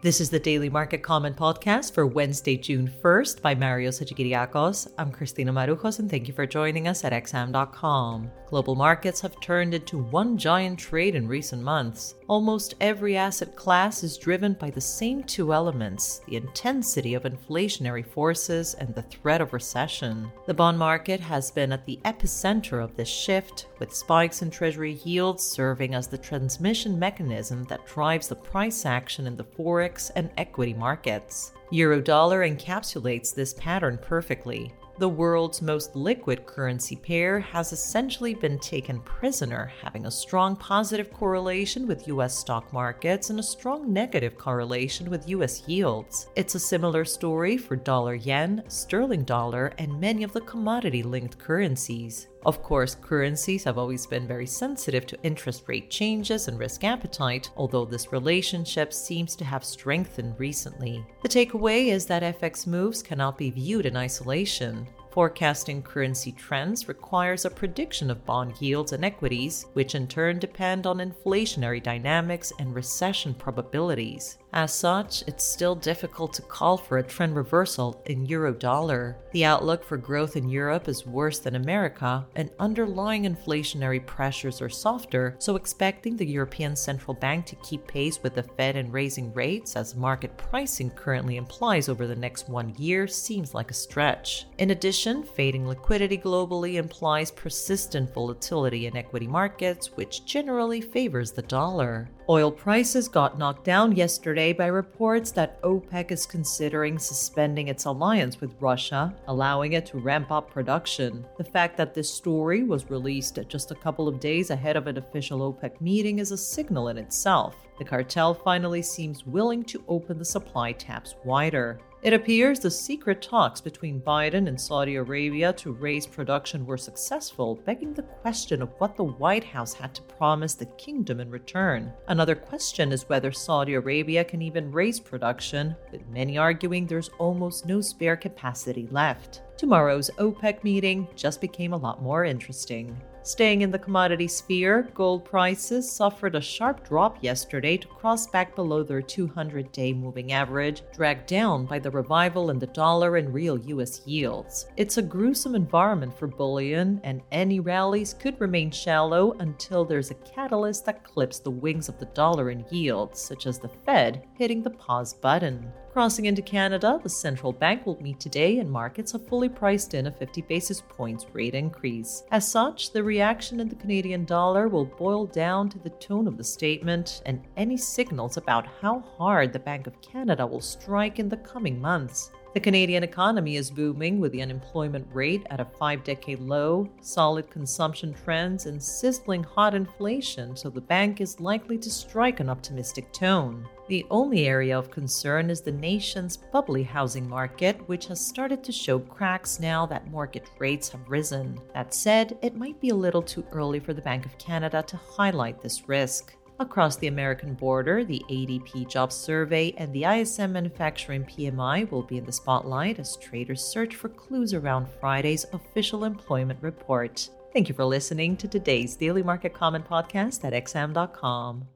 This is the Daily Market Comment Podcast for Wednesday, June 1st by Mario Hadjikyriacos. I'm Christina Marujos and thank you for joining us at XM.com. Global markets have turned into one giant trade in recent months. Almost every asset class is driven by the same two elements the intensity of inflationary forces and the threat of recession. The bond market has been at the epicenter of this shift, with spikes in Treasury yields serving as the transmission mechanism that drives the price action in the forex and equity markets. Eurodollar encapsulates this pattern perfectly the world's most liquid currency pair has essentially been taken prisoner, having a strong positive correlation with US stock markets and a strong negative correlation with US yields. It's a similar story for dollar yen, sterling dollar, and many of the commodity linked currencies. Of course, currencies have always been very sensitive to interest rate changes and risk appetite, although this relationship seems to have strengthened recently. The takeaway is that FX moves cannot be viewed in isolation. Forecasting currency trends requires a prediction of bond yields and equities, which in turn depend on inflationary dynamics and recession probabilities. As such, it's still difficult to call for a trend reversal in euro dollar. The outlook for growth in Europe is worse than America, and underlying inflationary pressures are softer, so expecting the European Central Bank to keep pace with the Fed in raising rates as market pricing currently implies over the next one year seems like a stretch. In addition, fading liquidity globally implies persistent volatility in equity markets, which generally favors the dollar. Oil prices got knocked down yesterday by reports that OPEC is considering suspending its alliance with Russia, allowing it to ramp up production. The fact that this story was released just a couple of days ahead of an official OPEC meeting is a signal in itself. The cartel finally seems willing to open the supply taps wider. It appears the secret talks between Biden and Saudi Arabia to raise production were successful, begging the question of what the White House had to promise the kingdom in return. Another question is whether Saudi Arabia can even raise production, with many arguing there's almost no spare capacity left. Tomorrow's OPEC meeting just became a lot more interesting. Staying in the commodity sphere, gold prices suffered a sharp drop yesterday to cross back below their 200 day moving average, dragged down by the revival in the dollar and real US yields. It's a gruesome environment for bullion, and any rallies could remain shallow until there's a catalyst that clips the wings of the dollar and yields, such as the Fed hitting the pause button. Crossing into Canada, the central bank will meet today and markets have fully priced in a 50 basis points rate increase. As such, the reaction in the Canadian dollar will boil down to the tone of the statement and any signals about how hard the Bank of Canada will strike in the coming months. The Canadian economy is booming with the unemployment rate at a five decade low, solid consumption trends, and sizzling hot inflation, so the bank is likely to strike an optimistic tone. The only area of concern is the nation's bubbly housing market, which has started to show cracks now that mortgage rates have risen. That said, it might be a little too early for the Bank of Canada to highlight this risk. Across the American border, the ADP Jobs Survey and the ISM Manufacturing PMI will be in the spotlight as traders search for clues around Friday's official employment report. Thank you for listening to today's Daily Market Comment podcast at XM.com.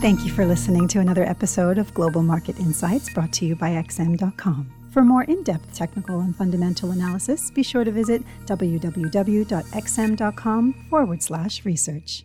Thank you for listening to another episode of Global Market Insights brought to you by XM.com. For more in depth technical and fundamental analysis, be sure to visit www.xm.com forward slash research.